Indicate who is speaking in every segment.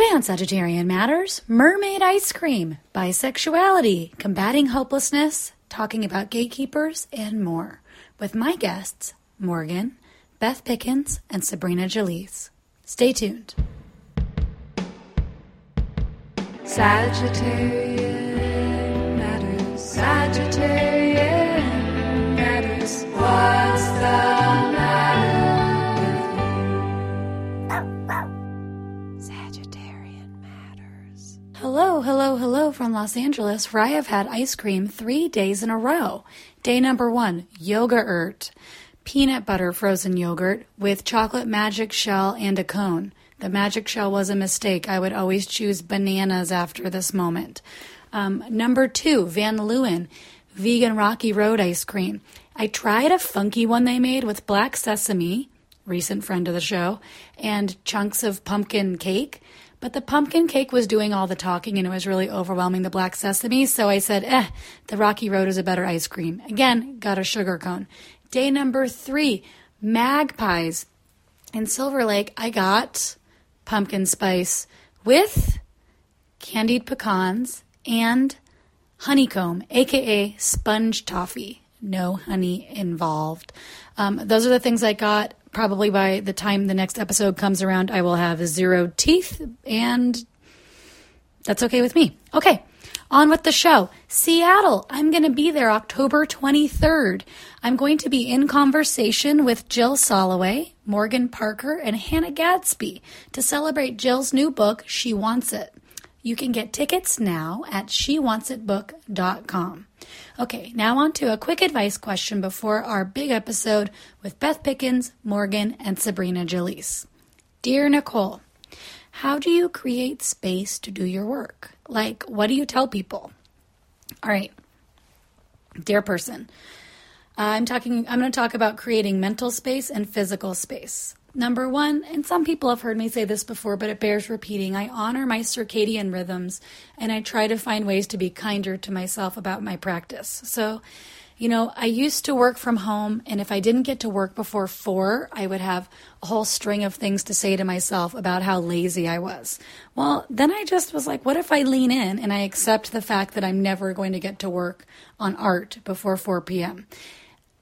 Speaker 1: Today on Sagittarian Matters, mermaid ice cream, bisexuality, combating hopelessness, talking about gatekeepers, and more. With my guests, Morgan, Beth Pickens, and Sabrina Jalees. Stay tuned.
Speaker 2: Sagittarian matters. Sagittarian matters. What's the
Speaker 1: Hello, hello, hello from Los Angeles, where I have had ice cream three days in a row. Day number one, Yoga-urt. Peanut butter frozen yogurt with chocolate magic shell and a cone. The magic shell was a mistake. I would always choose bananas after this moment. Um, number two, Van Leeuwen, vegan Rocky Road ice cream. I tried a funky one they made with black sesame, recent friend of the show, and chunks of pumpkin cake. But the pumpkin cake was doing all the talking and it was really overwhelming the black sesame. So I said, eh, the Rocky Road is a better ice cream. Again, got a sugar cone. Day number three, magpies. In Silver Lake, I got pumpkin spice with candied pecans and honeycomb, aka sponge toffee. No honey involved. Um, those are the things I got. Probably by the time the next episode comes around, I will have zero teeth, and that's okay with me. Okay, on with the show. Seattle. I'm going to be there October 23rd. I'm going to be in conversation with Jill Soloway, Morgan Parker, and Hannah Gadsby to celebrate Jill's new book, She Wants It. You can get tickets now at shewantsitbook.com. Okay, now on to a quick advice question before our big episode with Beth Pickens, Morgan, and Sabrina Jalees. Dear Nicole, how do you create space to do your work? Like, what do you tell people? All right, dear person, I'm talking. I'm going to talk about creating mental space and physical space. Number one, and some people have heard me say this before, but it bears repeating. I honor my circadian rhythms, and I try to find ways to be kinder to myself about my practice. So, you know, I used to work from home, and if I didn't get to work before four, I would have a whole string of things to say to myself about how lazy I was. Well, then I just was like, what if I lean in and I accept the fact that I'm never going to get to work on art before 4 p.m.?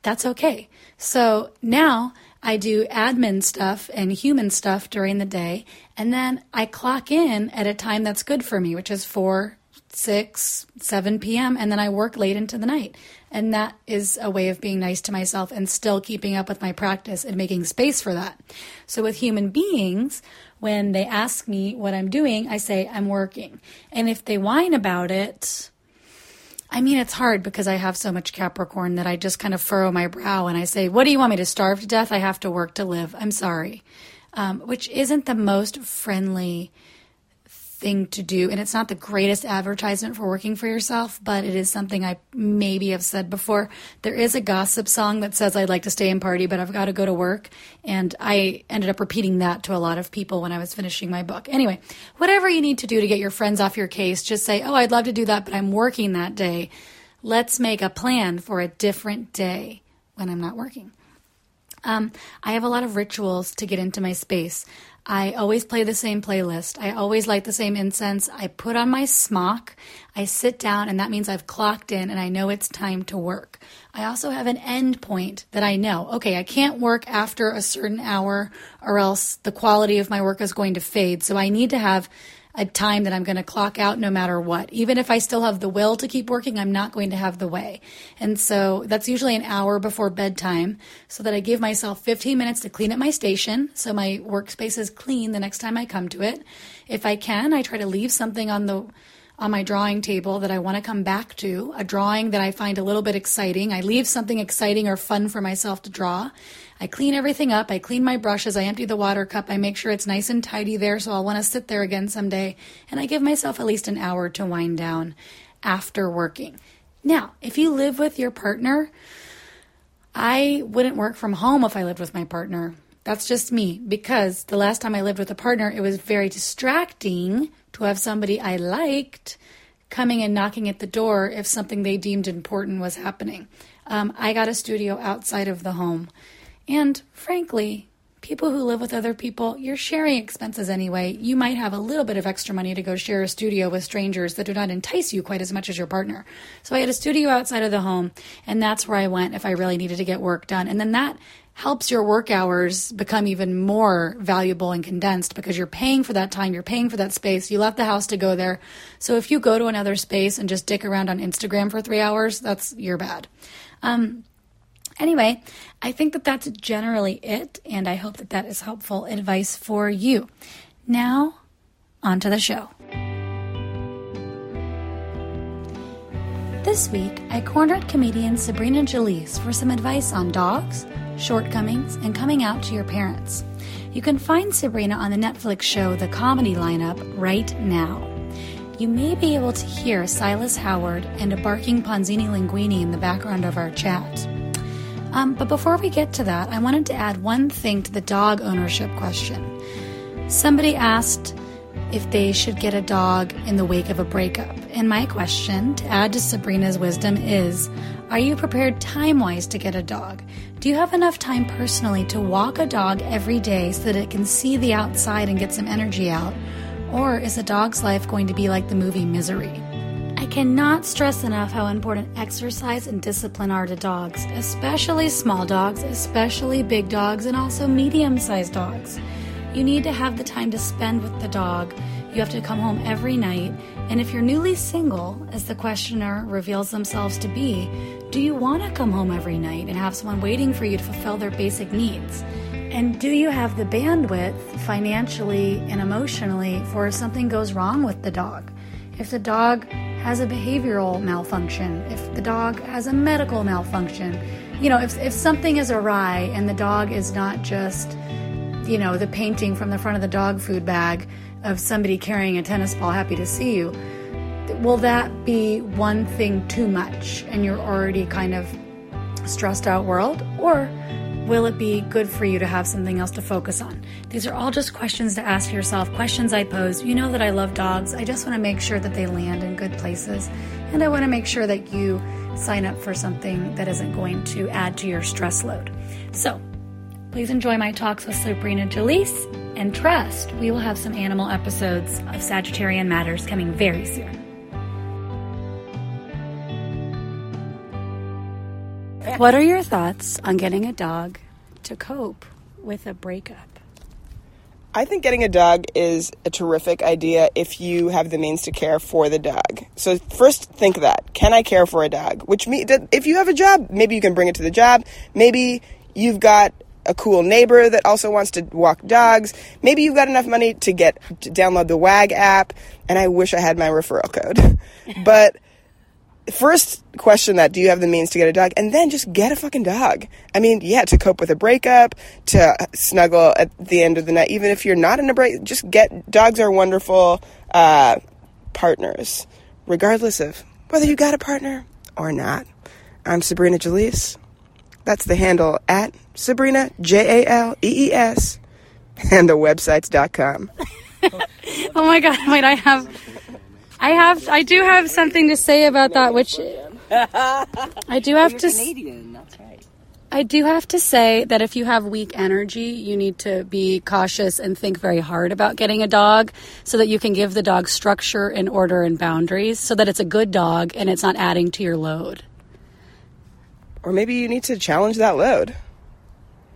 Speaker 1: That's okay. So now I do admin stuff and human stuff during the day, and then I clock in at a time that's good for me, which is 4, 6, 7 p.m., and then I work late into the night. And that is a way of being nice to myself and still keeping up with my practice and making space for that. So with human beings, when they ask me what I'm doing, I say I'm working. And if they whine about it, I mean, it's hard because I have so much Capricorn that I just kind of furrow my brow and I say, What do you want me to starve to death? I have to work to live. I'm sorry. Um, which isn't the most friendly thing to do. And it's not the greatest advertisement for working for yourself, but it is something I maybe have said before. There is a gossip song that says, I'd like to stay and party, but I've got to go to work. And I ended up repeating that to a lot of people when I was finishing my book. Anyway, whatever you need to do to get your friends off your case, just say, Oh, I'd love to do that, but I'm working that day. Let's make a plan for a different day when I'm not working. Um, I have a lot of rituals to get into my space. I always play the same playlist. I always light the same incense. I put on my smock. I sit down, and that means I've clocked in and I know it's time to work. I also have an end point that I know. Okay, I can't work after a certain hour or else the quality of my work is going to fade. So I need to have a time that I'm going to clock out no matter what. Even if I still have the will to keep working, I'm not going to have the way. And so that's usually an hour before bedtime so that I give myself 15 minutes to clean up my station so my workspace is clean the next time I come to it. If I can, I try to leave something on the on my drawing table that I want to come back to, a drawing that I find a little bit exciting. I leave something exciting or fun for myself to draw. I clean everything up. I clean my brushes. I empty the water cup. I make sure it's nice and tidy there so I'll want to sit there again someday. And I give myself at least an hour to wind down after working. Now, if you live with your partner, I wouldn't work from home if I lived with my partner. That's just me because the last time I lived with a partner, it was very distracting to have somebody I liked coming and knocking at the door if something they deemed important was happening. Um, I got a studio outside of the home. And frankly, people who live with other people, you're sharing expenses anyway. You might have a little bit of extra money to go share a studio with strangers that do not entice you quite as much as your partner. So I had a studio outside of the home, and that's where I went if I really needed to get work done. And then that helps your work hours become even more valuable and condensed because you're paying for that time, you're paying for that space. You left the house to go there. So if you go to another space and just dick around on Instagram for three hours, that's you're bad. Um, anyway, I think that that's generally it, and I hope that that is helpful advice for you. Now, on to the show. This week, I cornered comedian Sabrina Jalees for some advice on dogs, shortcomings, and coming out to your parents. You can find Sabrina on the Netflix show The Comedy Lineup right now. You may be able to hear Silas Howard and a barking Ponzini Linguini in the background of our chat. Um, but before we get to that, I wanted to add one thing to the dog ownership question. Somebody asked if they should get a dog in the wake of a breakup. And my question, to add to Sabrina's wisdom, is Are you prepared time wise to get a dog? Do you have enough time personally to walk a dog every day so that it can see the outside and get some energy out? Or is a dog's life going to be like the movie Misery? Cannot stress enough how important exercise and discipline are to dogs, especially small dogs, especially big dogs, and also medium sized dogs. You need to have the time to spend with the dog. You have to come home every night. And if you're newly single, as the questioner reveals themselves to be, do you want to come home every night and have someone waiting for you to fulfill their basic needs? And do you have the bandwidth financially and emotionally for if something goes wrong with the dog? If the dog has a behavioral malfunction, if the dog has a medical malfunction, you know, if, if something is awry and the dog is not just you know, the painting from the front of the dog food bag of somebody carrying a tennis ball, happy to see you, will that be one thing too much and you're already kind of stressed out world? Or will it be good for you to have something else to focus on? These are all just questions to ask yourself, questions I pose. You know that I love dogs. I just want to make sure that they land in good places. And I want to make sure that you sign up for something that isn't going to add to your stress load. So, Please enjoy my talks with Sabrina Jalees and trust we will have some animal episodes of Sagittarian Matters coming very soon. What are your thoughts on getting a dog to cope with a breakup?
Speaker 3: I think getting a dog is a terrific idea if you have the means to care for the dog. So first think that. Can I care for a dog? Which means if you have a job, maybe you can bring it to the job. Maybe you've got a cool neighbor that also wants to walk dogs. Maybe you've got enough money to get to download the WAG app, and I wish I had my referral code. but first question that do you have the means to get a dog? And then just get a fucking dog. I mean yeah to cope with a breakup to snuggle at the end of the night. Even if you're not in a break just get dogs are wonderful uh, partners regardless of whether you got a partner or not. I'm sabrina jalees that's the handle at Sabrina, J A L E E S, and the websites.com.
Speaker 1: Oh my god, wait, I have I have I do have something to say about that which I do have to
Speaker 4: Canadian, that's right.
Speaker 1: I do have to say that if you have weak energy, you need to be cautious and think very hard about getting a dog so that you can give the dog structure and order and boundaries so that it's a good dog and it's not adding to your load.
Speaker 3: Or maybe you need to challenge that load.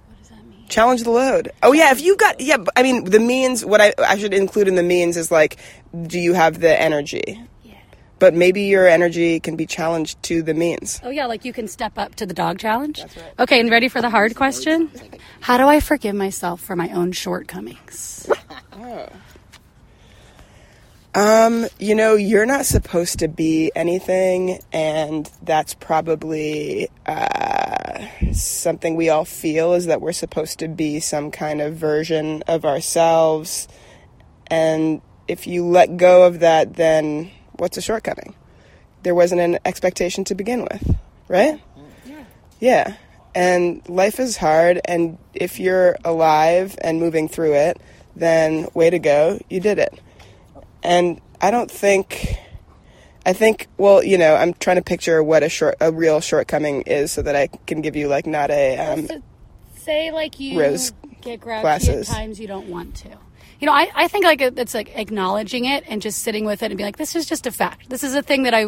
Speaker 3: What does that mean? Challenge the load. Oh yeah, if you got yeah, I mean the means. What I I should include in the means is like, do you have the energy?
Speaker 1: Yeah.
Speaker 3: But maybe your energy can be challenged to the means.
Speaker 1: Oh yeah, like you can step up to the dog challenge. That's right. Okay, and ready for the hard question? How do I forgive myself for my own shortcomings? Oh.
Speaker 3: Um, you know, you're not supposed to be anything, and that's probably uh, something we all feel is that we're supposed to be some kind of version of ourselves. And if you let go of that, then what's a shortcoming? There wasn't an expectation to begin with, right? Yeah. Yeah. And life is hard, and if you're alive and moving through it, then way to go, you did it. And I don't think I think well, you know, I'm trying to picture what a short a real shortcoming is so that I can give you like not a um,
Speaker 1: Say like you
Speaker 3: rose
Speaker 1: get grouchy
Speaker 3: classes.
Speaker 1: at times you don't want to. You know, I, I think like it's like acknowledging it and just sitting with it and be like, this is just a fact. This is a thing that I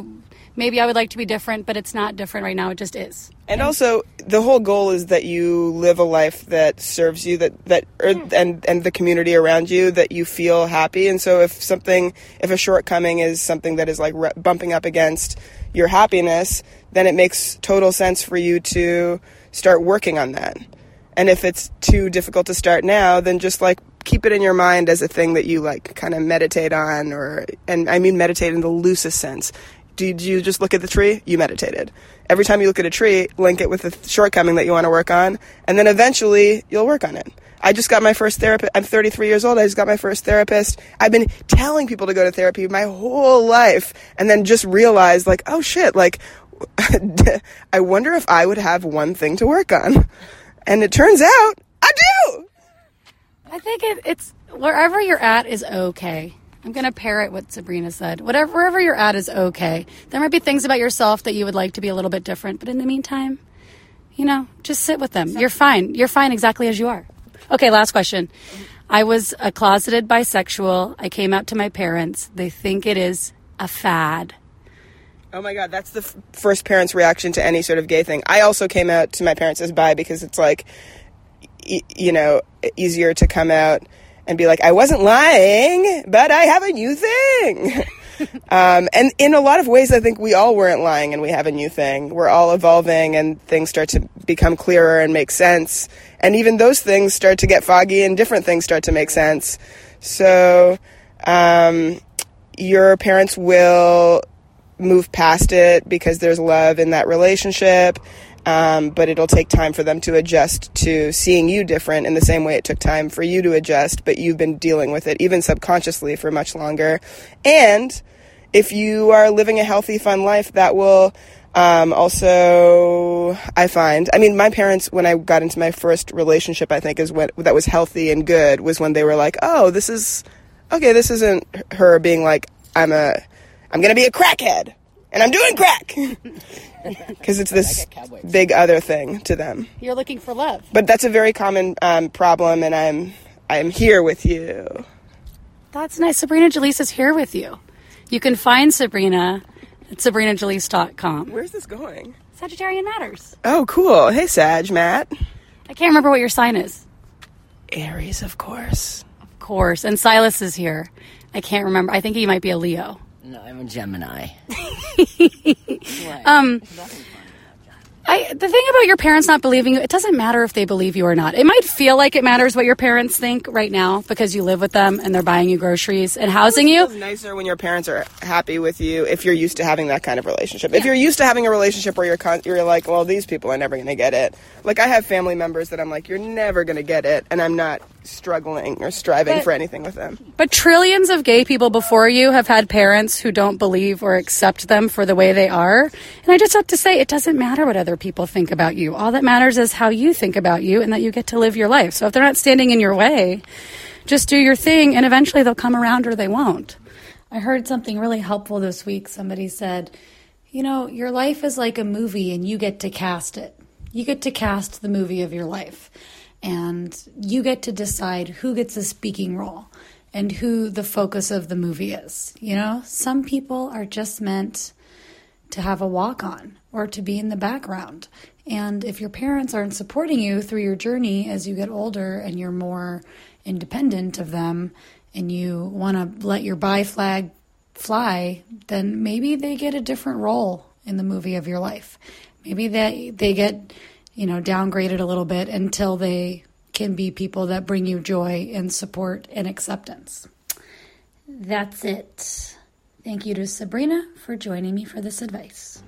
Speaker 1: maybe I would like to be different, but it's not different right now. It just is.
Speaker 3: And also, the whole goal is that you live a life that serves you, that that er, and and the community around you that you feel happy. And so, if something, if a shortcoming is something that is like re- bumping up against your happiness, then it makes total sense for you to start working on that. And if it's too difficult to start now, then just like keep it in your mind as a thing that you like kind of meditate on, or and I mean meditate in the loosest sense. Did you just look at the tree? You meditated. Every time you look at a tree, link it with a shortcoming that you want to work on, and then eventually you'll work on it. I just got my first therapist. I'm 33 years old. I just got my first therapist. I've been telling people to go to therapy my whole life, and then just realized, like, oh shit, like, I wonder if I would have one thing to work on. And it turns out. I
Speaker 1: think it, it's wherever you're at is okay. I'm going to parrot what Sabrina said. Whatever, wherever you're at is okay. There might be things about yourself that you would like to be a little bit different, but in the meantime, you know, just sit with them. You're fine. You're fine exactly as you are. Okay, last question. I was a closeted bisexual. I came out to my parents. They think it is a fad.
Speaker 3: Oh my god, that's the f- first parent's reaction to any sort of gay thing. I also came out to my parents as bi because it's like, you know, easier to come out and be like, I wasn't lying, but I have a new thing. um, and in a lot of ways, I think we all weren't lying and we have a new thing. We're all evolving and things start to become clearer and make sense. And even those things start to get foggy and different things start to make sense. So, um, your parents will move past it because there's love in that relationship. Um, but it'll take time for them to adjust to seeing you different in the same way it took time for you to adjust, but you've been dealing with it even subconsciously for much longer. And if you are living a healthy, fun life, that will um, also, I find, I mean, my parents, when I got into my first relationship, I think is when that was healthy and good was when they were like, oh, this is, okay, this isn't her being like, I'm a, I'm gonna be a crackhead and I'm doing crack. Because it's this big other thing to them.
Speaker 1: You're looking for love.
Speaker 3: But that's a very common um, problem, and I'm I'm here with you.
Speaker 1: That's nice. Sabrina Jalees is here with you. You can find Sabrina at sabrinajalees.com.
Speaker 3: Where's this going?
Speaker 1: Sagittarian Matters.
Speaker 3: Oh, cool. Hey, Sag, Matt.
Speaker 1: I can't remember what your sign is.
Speaker 3: Aries, of course.
Speaker 1: Of course. And Silas is here. I can't remember. I think he might be a Leo.
Speaker 4: No, I'm a Gemini.
Speaker 1: Um, I, the thing about your parents not believing you, it doesn't matter if they believe you or not. It might feel like it matters what your parents think right now because you live with them and they're buying you groceries and housing you.
Speaker 3: It's nicer when your parents are happy with you if you're used to having that kind of relationship. If you're used to having a relationship where you're con- you're like, well, these people are never going to get it. Like I have family members that I'm like, you're never going to get it, and I'm not struggling or striving
Speaker 1: But-
Speaker 3: for anything with them.
Speaker 1: But trillions of gay people before you have had parents who don't believe or accept them for the way they are. And I just have to say, it doesn't matter what other people think about you. All that matters is how you think about you and that you get to live your life. So if they're not standing in your way, just do your thing and eventually they'll come around or they won't. I heard something really helpful this week. Somebody said, you know, your life is like a movie and you get to cast it. You get to cast the movie of your life. And you get to decide who gets a speaking role and who the focus of the movie is. You know, some people are just meant to have a walk on or to be in the background. And if your parents aren't supporting you through your journey as you get older and you're more independent of them and you want to let your bi flag fly, then maybe they get a different role in the movie of your life. Maybe they they get, you know, downgraded a little bit until they can be people that bring you joy and support and acceptance. That's it. Thank you to Sabrina for joining me for this advice.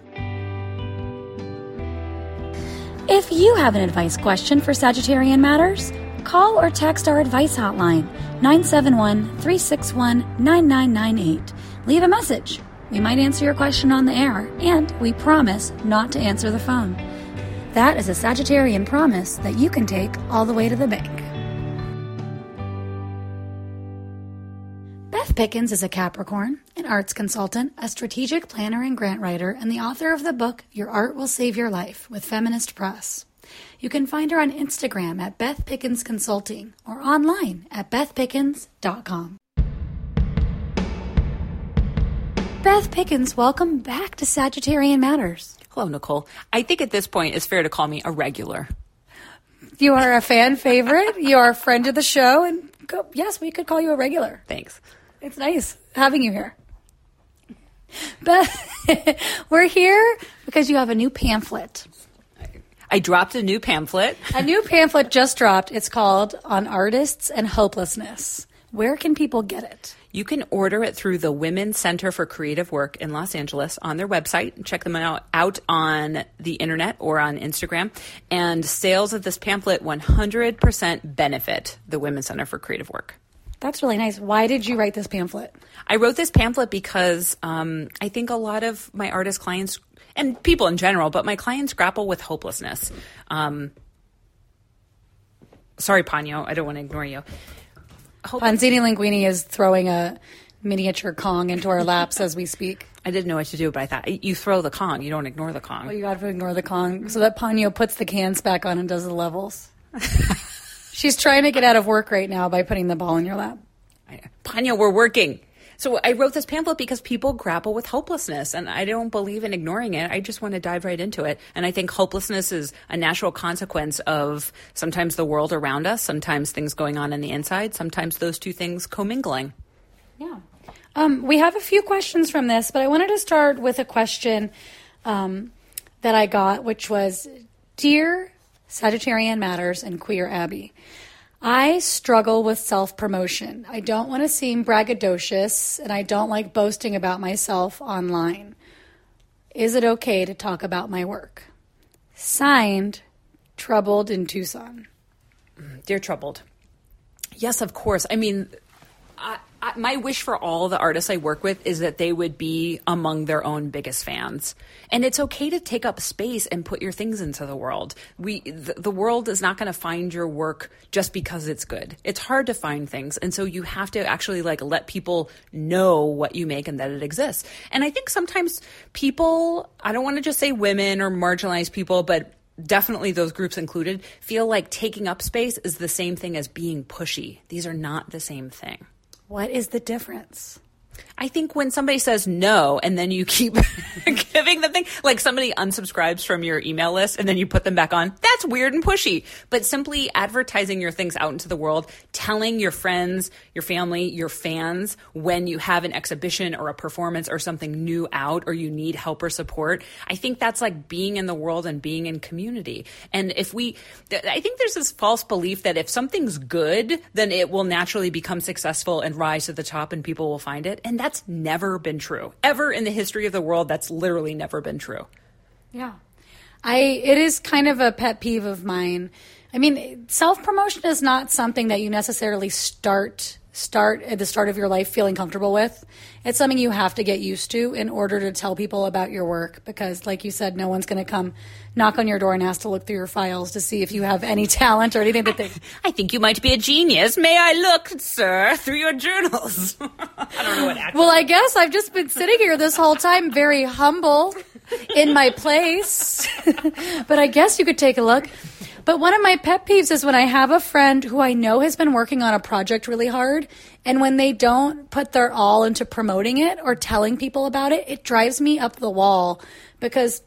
Speaker 1: If you have an advice question for Sagittarian Matters, call or text our advice hotline 971 361 9998. Leave a message. We might answer your question on the air, and we promise not to answer the phone. That is a Sagittarian promise that you can take all the way to the bank. Beth Pickens is a Capricorn, an arts consultant, a strategic planner and grant writer, and the author of the book Your Art Will Save Your Life with Feminist Press. You can find her on Instagram at Beth Pickens Consulting or online at bethpickens.com. Beth Pickens, welcome back to Sagittarian Matters.
Speaker 4: Hello, Nicole. I think at this point it's fair to call me a regular.
Speaker 1: You are a fan favorite. You are a friend of the show, and go, yes, we could call you a regular.
Speaker 4: Thanks.
Speaker 1: It's nice having you here. Beth, we're here because you have a new pamphlet.
Speaker 4: I dropped a new pamphlet.
Speaker 1: A new pamphlet just dropped. It's called On Artists and Hopelessness. Where can people get it?
Speaker 4: You can order it through the Women's Center for Creative Work in Los Angeles on their website. Check them out, out on the internet or on Instagram. And sales of this pamphlet 100% benefit the Women's Center for Creative Work.
Speaker 1: That's really nice. Why did you write this pamphlet?
Speaker 4: I wrote this pamphlet because um, I think a lot of my artist clients and people in general, but my clients grapple with hopelessness. Um, sorry, Ponyo, I don't want to ignore you.
Speaker 1: Panzini Linguini is throwing a miniature Kong into our laps as we speak.
Speaker 4: I didn't know what to do, but I thought you throw the Kong, you don't ignore the Kong.
Speaker 1: Well, you got to ignore the Kong so that Ponyo puts the cans back on and does the levels. She's trying to get out of work right now by putting the ball in your lap.
Speaker 4: Panya, we're working. So I wrote this pamphlet because people grapple with hopelessness, and I don't believe in ignoring it. I just want to dive right into it. And I think hopelessness is a natural consequence of sometimes the world around us, sometimes things going on in the inside, sometimes those two things commingling.
Speaker 1: Yeah. Um, we have a few questions from this, but I wanted to start with a question um, that I got, which was Dear Sagittarian Matters and Queer Abby, I struggle with self promotion. I don't want to seem braggadocious, and I don't like boasting about myself online. Is it okay to talk about my work? Signed, Troubled in Tucson.
Speaker 4: Dear Troubled. Yes, of course. I mean, my wish for all the artists I work with is that they would be among their own biggest fans. And it's okay to take up space and put your things into the world. We, the, the world is not going to find your work just because it's good. It's hard to find things. And so you have to actually like let people know what you make and that it exists. And I think sometimes people, I don't want to just say women or marginalized people, but definitely those groups included, feel like taking up space is the same thing as being pushy. These are not the same thing.
Speaker 1: What is the difference?
Speaker 4: I think when somebody says no and then you keep giving the thing, like somebody unsubscribes from your email list and then you put them back on, that's weird and pushy. But simply advertising your things out into the world, telling your friends, your family, your fans when you have an exhibition or a performance or something new out or you need help or support, I think that's like being in the world and being in community. And if we, I think there's this false belief that if something's good, then it will naturally become successful and rise to the top and people will find it. And that's never been true. Ever in the history of the world, that's literally never been true.
Speaker 1: Yeah. I it is kind of a pet peeve of mine. I mean, self-promotion is not something that you necessarily start start at the start of your life feeling comfortable with. It's something you have to get used to in order to tell people about your work because like you said no one's going to come knock on your door and ask to look through your files to see if you have any talent or anything that they
Speaker 4: I think you might be a genius. May I look, sir, through your journals? I don't know what accent.
Speaker 1: Well, I guess I've just been sitting here this whole time very humble in my place. but I guess you could take a look. But one of my pet peeves is when I have a friend who I know has been working on a project really hard, and when they don't put their all into promoting it or telling people about it, it drives me up the wall because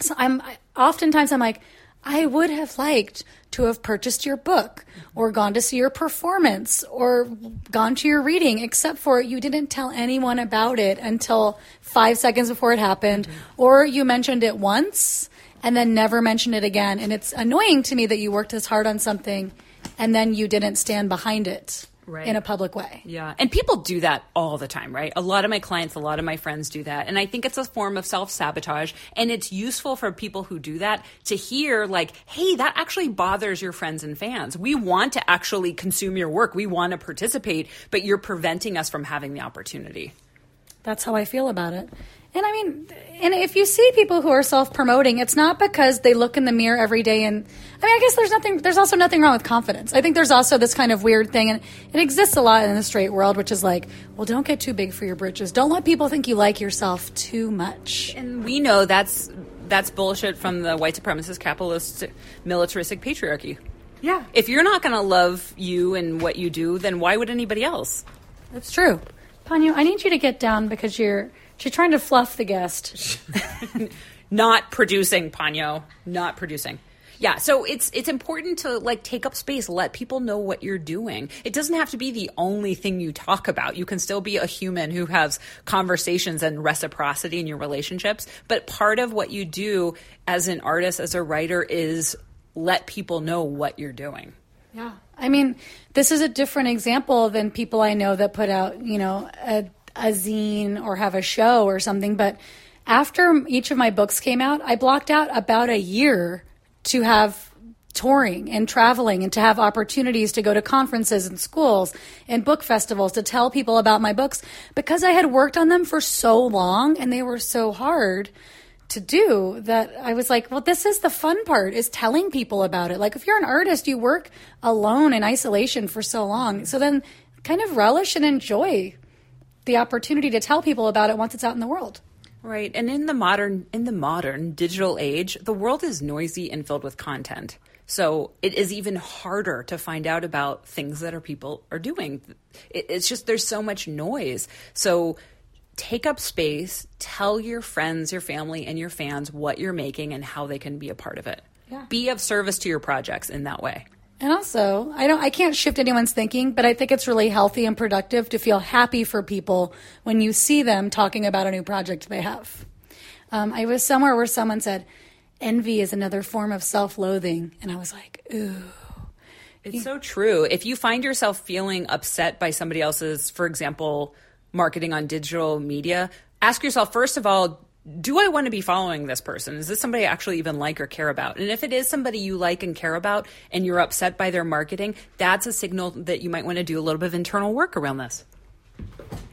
Speaker 1: so I'm oftentimes I'm like, I would have liked to have purchased your book or gone to see your performance or gone to your reading, except for you didn't tell anyone about it until five seconds before it happened, or you mentioned it once and then never mention it again. And it's annoying to me that you worked this hard on something and then you didn't stand behind it
Speaker 4: Right.
Speaker 1: in a public way.
Speaker 4: Yeah. And people do that all the time, right? A lot of my clients, a lot of my friends do that. And I think it's a form of self sabotage. And it's useful for people who do that to hear, like, hey, that actually bothers your friends and fans. We want to actually consume your work, we want to participate, but you're preventing us from having the opportunity.
Speaker 1: That's how I feel about it. And I mean, and if you see people who are self-promoting, it's not because they look in the mirror every day and I mean, I guess there's nothing there's also nothing wrong with confidence. I think there's also this kind of weird thing and it exists a lot in the straight world which is like, well, don't get too big for your britches. Don't let people think you like yourself too much.
Speaker 4: And we know that's that's bullshit from the white supremacist, capitalist, militaristic patriarchy.
Speaker 1: Yeah.
Speaker 4: If you're not going to love you and what you do, then why would anybody else?
Speaker 1: That's true. Panyo, I need you to get down because you're you're trying to fluff the guest.
Speaker 4: Not producing, Panyo. Not producing. Yeah, so it's it's important to like take up space, let people know what you're doing. It doesn't have to be the only thing you talk about. You can still be a human who has conversations and reciprocity in your relationships, but part of what you do as an artist, as a writer is let people know what you're doing.
Speaker 1: Yeah. I mean, this is a different example than people I know that put out, you know, a, a zine or have a show or something. But after each of my books came out, I blocked out about a year to have touring and traveling and to have opportunities to go to conferences and schools and book festivals to tell people about my books because I had worked on them for so long and they were so hard to do that I was like, well, this is the fun part is telling people about it. Like if you're an artist, you work alone in isolation for so long. So then kind of relish and enjoy the opportunity to tell people about it once it's out in the world.
Speaker 4: Right. And in the modern in the modern digital age, the world is noisy and filled with content. So it is even harder to find out about things that our people are doing. It, it's just there's so much noise. So take up space, tell your friends, your family, and your fans what you're making and how they can be a part of it.
Speaker 1: Yeah.
Speaker 4: Be of service to your projects in that way.
Speaker 1: And also, I don't I can't shift anyone's thinking, but I think it's really healthy and productive to feel happy for people when you see them talking about a new project they have. Um, I was somewhere where someone said, "Envy is another form of self-loathing," and I was like, "Ooh."
Speaker 4: It's so true. If you find yourself feeling upset by somebody else's, for example, marketing on digital media, ask yourself first of all, do I want to be following this person? Is this somebody I actually even like or care about? And if it is somebody you like and care about and you're upset by their marketing, that's a signal that you might want to do a little bit of internal work around this.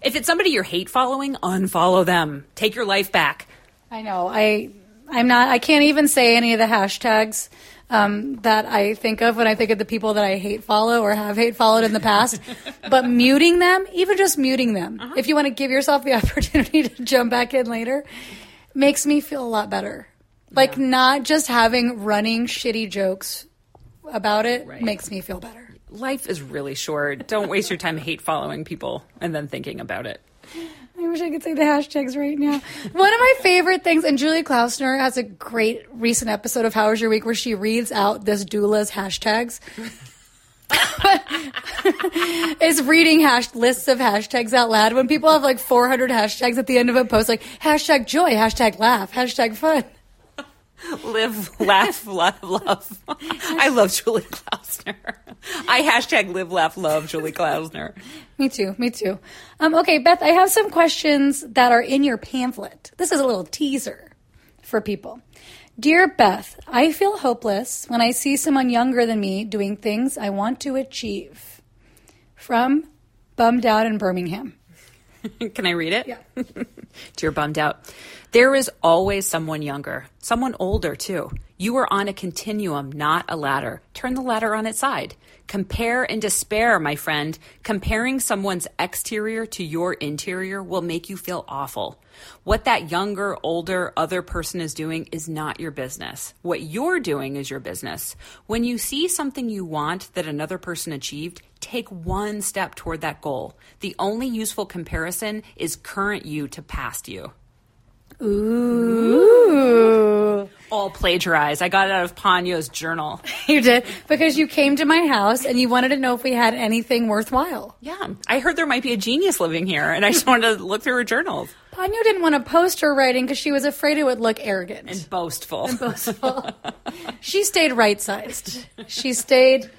Speaker 4: If it's somebody you're hate following, unfollow them. Take your life back.
Speaker 1: I know. I I'm not. I can't even say any of the hashtags um, that I think of when I think of the people that I hate follow or have hate followed in the past. but muting them, even just muting them, if you want to give yourself the opportunity to jump back in later, makes me feel a lot better. Like not just having running shitty jokes about it
Speaker 4: Right.
Speaker 1: makes me feel better.
Speaker 4: Life is really short. Don't waste your time hate following people and then thinking about it.
Speaker 1: I wish I could say the hashtags right now. One of my favorite things, and Julie Klausner has a great recent episode of How Was Your Week where she reads out this doula's hashtags. is reading hash lists of hashtags out loud when people have like 400 hashtags at the end of a post, like hashtag joy, hashtag laugh, hashtag fun.
Speaker 4: Live, laugh, love, love. I love Julie Klausner. I hashtag live, laugh, love Julie Klausner.
Speaker 1: Me too. Me too. Um, okay, Beth, I have some questions that are in your pamphlet. This is a little teaser for people. Dear Beth, I feel hopeless when I see someone younger than me doing things I want to achieve. From Bummed Out in Birmingham.
Speaker 4: Can I read it?
Speaker 1: Yeah.
Speaker 4: Dear bummed out. There is always someone younger, someone older too. You are on a continuum, not a ladder. Turn the ladder on its side. Compare and despair, my friend. Comparing someone's exterior to your interior will make you feel awful. What that younger, older, other person is doing is not your business. What you're doing is your business. When you see something you want that another person achieved, take one step toward that goal. The only useful comparison is current you to past you.
Speaker 1: Ooh.
Speaker 4: All plagiarized. I got it out of Panyo's journal.
Speaker 1: You did? Because you came to my house and you wanted to know if we had anything worthwhile.
Speaker 4: Yeah, I heard there might be a genius living here, and I just wanted to look through her journals.
Speaker 1: Panyo didn't want to post her writing because she was afraid it would look arrogant.
Speaker 4: And boastful.
Speaker 1: she stayed right sized. She stayed,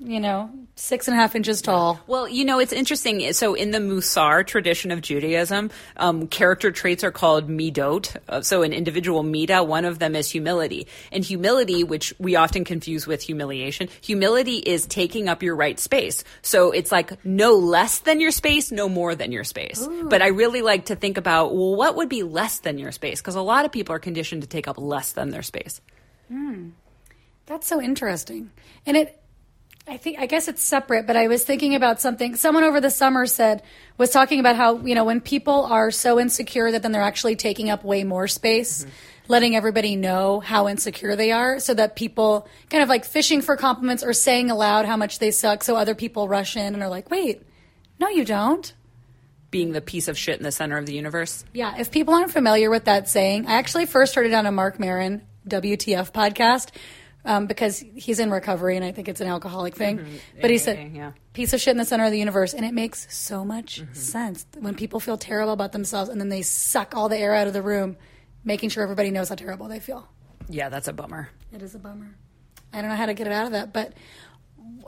Speaker 1: you know, six and a half inches tall.
Speaker 4: Well, you know, it's interesting. So, in the Mussar tradition of Judaism, um, character traits are called midot. Uh, So, an individual mida, one of them is humility. And humility, which we often confuse with humiliation, humility is taking up your right space. So, it's like no less than your space, no more than your space. But I really like to think about, well, what would be less than your space? Because a lot of people are conditioned to take up less than their space.
Speaker 1: That's so interesting. And it, I think I guess it's separate, but I was thinking about something. Someone over the summer said was talking about how you know when people are so insecure that then they're actually taking up way more space, mm-hmm. letting everybody know how insecure they are, so that people kind of like fishing for compliments or saying aloud how much they suck, so other people rush in and are like, "Wait, no, you don't."
Speaker 4: Being the piece of shit in the center of the universe.
Speaker 1: Yeah, if people aren't familiar with that saying, I actually first heard it on a Marc Maron WTF podcast um, because he's in recovery and I think it's an alcoholic thing. But he said,
Speaker 4: yeah.
Speaker 1: piece of shit in the center of the universe. And it makes so much sense when people feel terrible about themselves and then they suck all the air out of the room, making sure everybody knows how terrible they feel.
Speaker 4: Yeah, that's a bummer.
Speaker 1: It is a bummer. I don't know how to get it out of that, but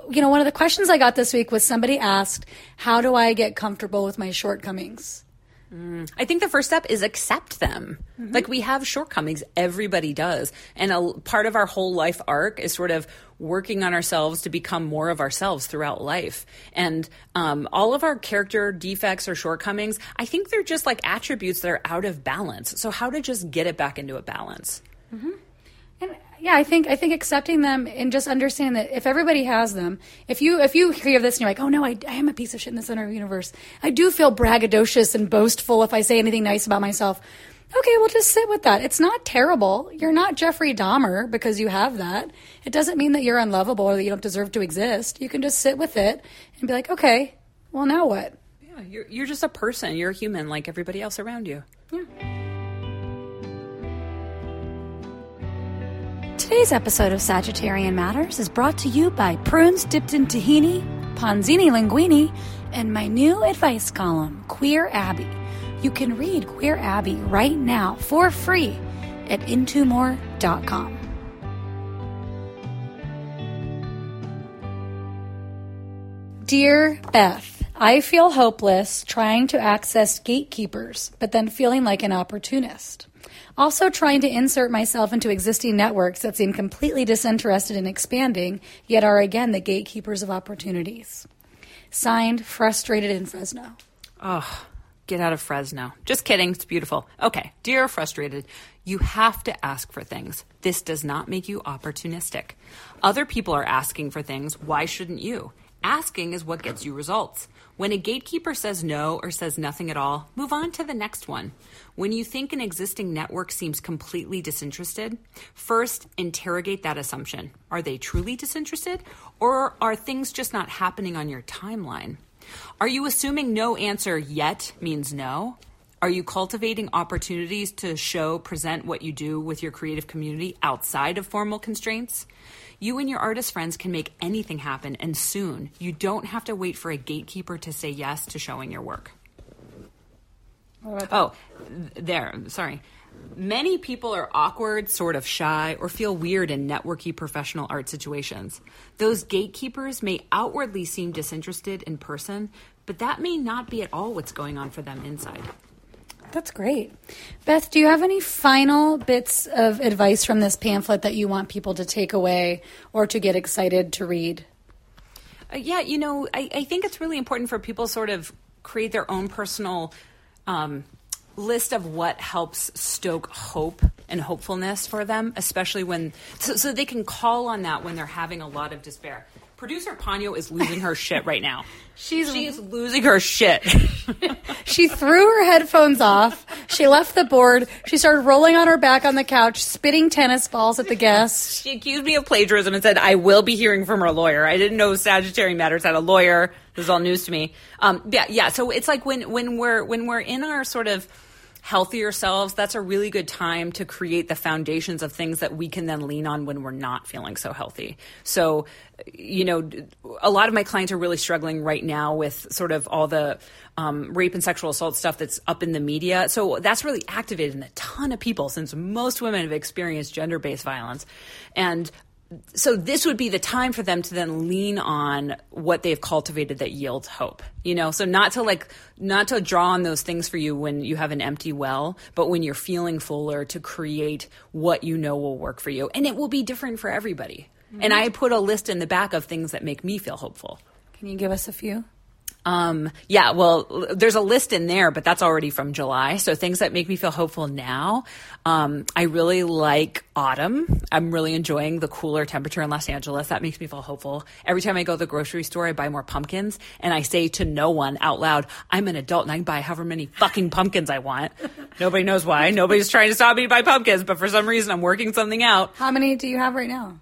Speaker 1: you know, one of the questions I got this week was somebody asked, "How do I get comfortable with my shortcomings?"
Speaker 4: I think the first step is accept them. Like we have shortcomings, everybody does. And a part of our whole life arc is sort of working on ourselves to become more of ourselves throughout life. And um, all of our character defects or shortcomings, I think they're just like attributes that are out of balance. So, how to just get it back into a balance?
Speaker 1: And yeah, I think I think accepting them and just understanding that if everybody has them, if you if you hear this and you're like, oh no, I, I am a piece of shit in the center of the universe. I do feel braggadocious and boastful if I say anything nice about myself. Okay, well just sit with that. It's not terrible. You're not Jeffrey Dahmer because you have that. It doesn't mean that you're unlovable or that you don't deserve to exist. You can just sit with it and be like, okay, well now what?
Speaker 4: Yeah, you're, you're just a person. You're a human like everybody else around you.
Speaker 1: Today's episode of Sagittarian Matters is brought to you by Prunes Dipped in Tahini, Ponzini Linguini, and my new advice column, Queer Abby. You can read Queer Abby right now for free at intomore.com. Dear Beth, I feel hopeless trying to access gatekeepers, but then feeling like an opportunist. Also, trying to insert myself into existing networks that seem completely disinterested in expanding, yet are again the gatekeepers of opportunities. Signed, Frustrated in Fresno.
Speaker 4: Oh, get out of Fresno. Just kidding. It's beautiful. Okay, dear frustrated, you have to ask for things. This does not make you opportunistic. Other people are asking for things. Why shouldn't you? Asking is what gets you results. When a gatekeeper says no or says nothing at all, move on to the next one. When you think an existing network seems completely disinterested, first interrogate that assumption. Are they truly disinterested? Or are things just not happening on your timeline? Are you assuming no answer yet means no? Are you cultivating opportunities to show, present what you do with your creative community outside of formal constraints? You and your artist friends can make anything happen, and soon. You don't have to wait for a gatekeeper to say yes to showing your work. Oh, there. Sorry. Many people are awkward, sort of shy, or feel weird in networky professional art situations. Those gatekeepers may outwardly seem disinterested in person, but that may not be at all what's going on for them inside.
Speaker 1: That's great. Beth, do you have any final bits of advice from this pamphlet that you want people to take away or to get excited to read?
Speaker 4: Uh, yeah, you know, I, I think it's really important for people sort of create their own personal um, list of what helps stoke hope and hopefulness for them, especially when, so, so they can call on that when they're having a lot of despair. Producer Ponyo is losing her shit right now.
Speaker 1: She's-
Speaker 4: she is losing her shit.
Speaker 1: She threw her headphones off. She left the board. She started rolling on her back on the couch, spitting tennis balls at the guests.
Speaker 4: she accused me of plagiarism and said I will be hearing from her lawyer. I didn't know Sagittarian Matters had a lawyer. This is all news to me. Um, yeah, yeah. So it's like when when we're when we're in our sort of healthier selves, that's a really good time to create the foundations of things that we can then lean on when we're not feeling so healthy. So, you know, a lot of my clients are really struggling right now with sort of all the um, rape and sexual assault stuff that's up in the media. So that's really activated in a ton of people since most women have experienced gender based violence. And so this would be the time for them to then lean on what they've cultivated that yields hope you know? So not to like not to draw on those things for you when you have an empty well but when you're feeling fuller to create what you know will work for you. And it will be different for everybody. And mm-hmm. i put a list in the back of things that make me feel hopeful.
Speaker 1: Can you give us a few?
Speaker 4: Um, yeah, well, there's a list in there, but that's already from July. So things that make me feel hopeful now. Um, I really like autumn. I'm really enjoying the cooler temperature in Los Angeles. That makes me feel hopeful. Every time I go to the grocery store, I buy more pumpkins and I say to no one out loud, I'm an adult and I can buy however many fucking pumpkins I want. Nobody knows why. Nobody's trying to stop me to buy pumpkins, but for some reason I'm working something out.
Speaker 1: How many do you have right now?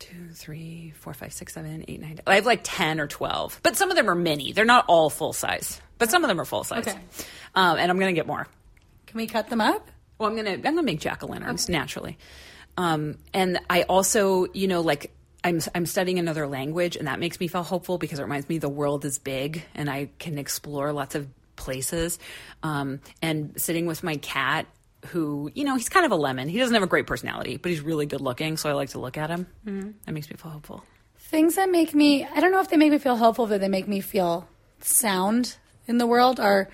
Speaker 4: Two, three, four, five, six, seven, eight, nine. I have like ten or twelve, but some of them are mini. They're not all full size, but some of them are full size.
Speaker 1: Okay.
Speaker 4: Um, and I'm gonna get more.
Speaker 1: Can we cut them up?
Speaker 4: Well, I'm gonna I'm gonna make jack o' lanterns naturally. Um, and I also, you know, like I'm I'm studying another language, and that makes me feel hopeful because it reminds me the world is big, and I can explore lots of places. Um, and sitting with my cat, who you know, he's kind of a lemon. He doesn't have a great personality, but he's really good looking, so I like to look at him. Mm-hmm. That makes me feel hopeful.
Speaker 1: Things that make me, I don't know if they make me feel hopeful, but they make me feel sound in the world are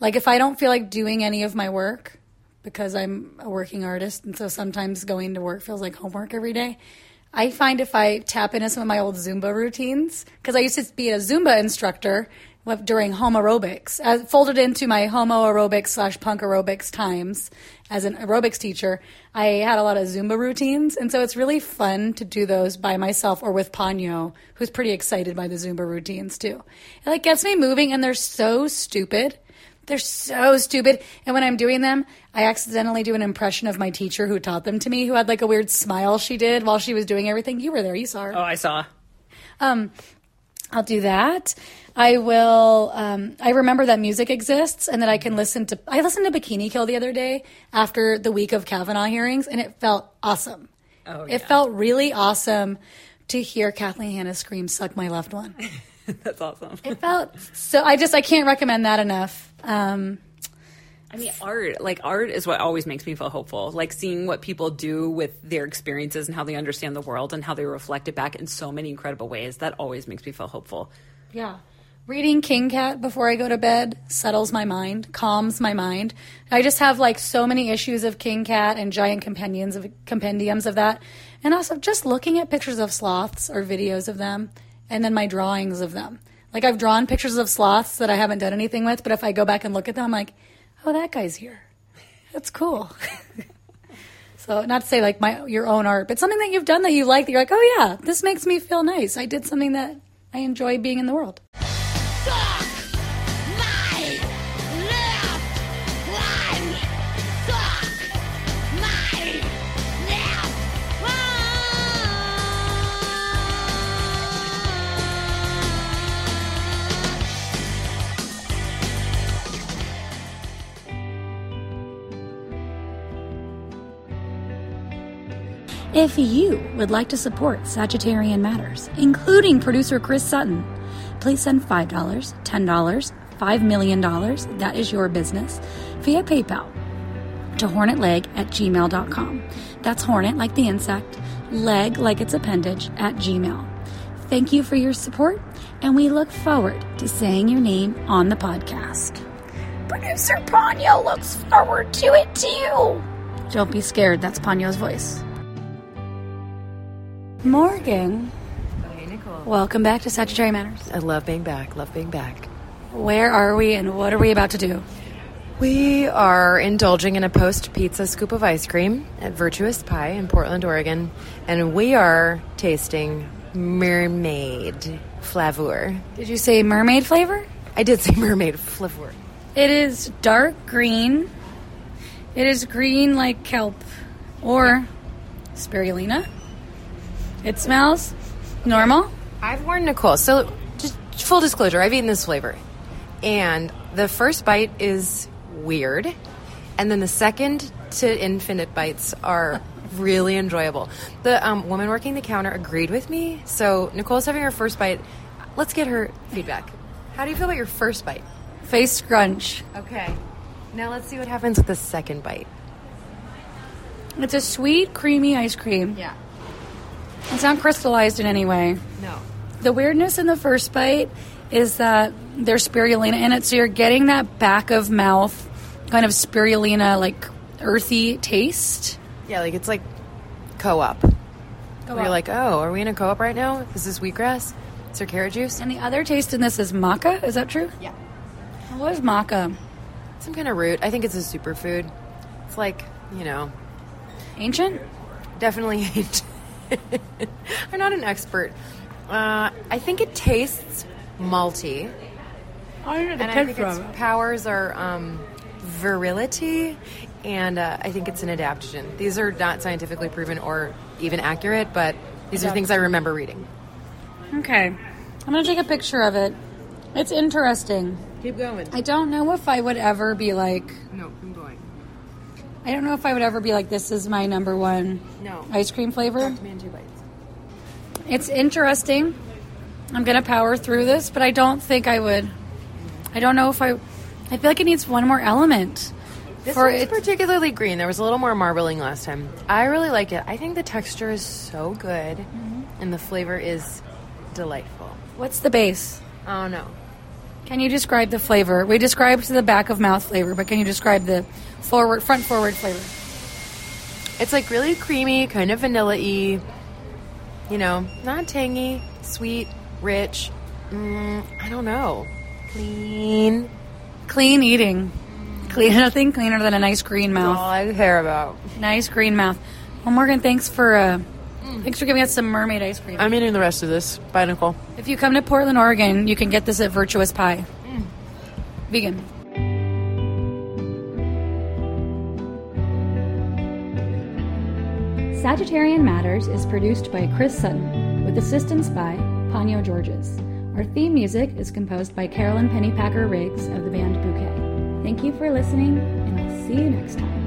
Speaker 1: like if I don't feel like doing any of my work because I'm a working artist, and so sometimes going to work feels like homework every day. I find if I tap into some of my old Zumba routines, because I used to be a Zumba instructor during home aerobics, folded into my homo aerobics slash punk aerobics times as an aerobics teacher. I had a lot of Zumba routines, and so it's really fun to do those by myself or with Ponyo, who's pretty excited by the Zumba routines too. It like gets me moving, and they're so stupid. They're so stupid. And when I'm doing them, I accidentally do an impression of my teacher who taught them to me, who had like a weird smile she did while she was doing everything. You were there, you saw her.
Speaker 4: Oh, I saw.
Speaker 1: Um, I'll do that. I will. Um, I remember that music exists and that I can listen to. I listened to Bikini Kill the other day after the week of Kavanaugh hearings, and it felt awesome.
Speaker 4: Oh,
Speaker 1: It
Speaker 4: yeah.
Speaker 1: felt really awesome to hear Kathleen Hanna scream "Suck my left one."
Speaker 4: That's awesome.
Speaker 1: It felt so. I just I can't recommend that enough. Um,
Speaker 4: I mean, art, like art is what always makes me feel hopeful. Like seeing what people do with their experiences and how they understand the world and how they reflect it back in so many incredible ways. That always makes me feel hopeful.
Speaker 1: Yeah. Reading King Cat before I go to bed settles my mind, calms my mind. I just have like so many issues of King Cat and giant compendiums of compendiums of that. And also just looking at pictures of sloths or videos of them and then my drawings of them. Like I've drawn pictures of sloths that I haven't done anything with, but if I go back and look at them, I'm like, oh, that guy's here. That's cool. so not to say like my your own art, but something that you've done that you like that you're like, oh yeah, this makes me feel nice. I did something that I enjoy being in the world. If you would like to support Sagittarian Matters, including producer Chris Sutton, please send $5, $10, $5 million, that is your business, via PayPal to hornetleg at gmail.com. That's hornet like the insect, leg like its appendage at gmail. Thank you for your support, and we look forward to saying your name on the podcast. Producer Ponyo looks forward to it too. Don't be scared, that's Ponyo's voice. Morgan,
Speaker 5: Hey, Nicole.
Speaker 1: welcome back to Sagittarian Matters.
Speaker 5: I love being back. Love being back.
Speaker 1: Where are we and what are we about to do?
Speaker 5: We are indulging in a post pizza scoop of ice cream at Virtuous Pie in Portland, Oregon, and we are tasting mermaid flavor.
Speaker 1: Did you say mermaid flavor?
Speaker 5: I did say mermaid flavor.
Speaker 1: It is dark green. It is green like kelp or spirulina. It smells normal.
Speaker 5: I've warned Nicole. So, just full disclosure, I've eaten this flavor, and the first bite is weird, and then the second to infinite bites are really enjoyable. The um, woman working the counter agreed with me. So Nicole's having her first bite. Let's get her feedback. How do you feel about your first bite?
Speaker 1: Face scrunch.
Speaker 5: Okay. Now let's see what happens with the second bite.
Speaker 1: It's a sweet, creamy ice cream.
Speaker 5: Yeah.
Speaker 1: It's not crystallized in any way.
Speaker 5: No.
Speaker 1: The weirdness in the first bite is that there's spirulina in it, so you're getting that back of mouth kind of spirulina, like earthy taste.
Speaker 5: Yeah, like it's like co-op. Where you're like, oh, are we in a co-op right now? Is this wheatgrass? It's our carrot juice.
Speaker 1: And the other taste in this is maca. Is that true?
Speaker 5: Yeah.
Speaker 1: What is maca?
Speaker 5: Some kind of root. I think it's a superfood. It's like, you know,
Speaker 1: Ancient?
Speaker 5: definitely. I'm not an expert. Uh, I think it tastes malty. I don't know And I think its powers are um, virility, and uh, I think it's an adaptogen. These are not scientifically proven or even accurate, but these are things I remember reading.
Speaker 1: Okay. I'm going to take a picture of it. It's interesting.
Speaker 5: Keep going.
Speaker 1: I don't know if I would ever be like,
Speaker 5: No, I'm going.
Speaker 1: I don't know if I would ever be like, this is my number one
Speaker 5: No.
Speaker 1: ice cream flavor.
Speaker 5: Me in two bites.
Speaker 1: It's interesting. I'm going to power through this, but I don't think I would. I don't know if I. I feel like it needs one more element.
Speaker 5: This
Speaker 1: for
Speaker 5: one's
Speaker 1: it.
Speaker 5: particularly green. There was a little more marbling last time. I really like it. I think the texture is so good, mm-hmm. and the flavor is delightful.
Speaker 1: What's the base?
Speaker 5: Oh no.
Speaker 1: Can you describe the flavor? We described the back of mouth flavor, but can you describe the forward, front forward flavor?
Speaker 5: It's like really creamy, kind of vanilla y. You know, not tangy, sweet, rich. Mm, I don't know. Clean.
Speaker 1: Clean eating. Clean, nothing cleaner than a nice green mouth. All.
Speaker 5: I care about.
Speaker 1: Nice green mouth. Well, Morgan, thanks for uh, thanks for giving us some mermaid ice cream.
Speaker 5: I'm eating the rest of this. Bye, Nicole.
Speaker 1: if you come to Portland, Oregon, you can get this at Virtuous Pie. Mm. Vegan. Sagittarian Matters is produced by Chris Sutton with assistance by Ponyo Georges. Our theme music is composed by Carolyn Pennypacker Riggs of the band Bouquet. Thank you for listening, and I'll see you next time.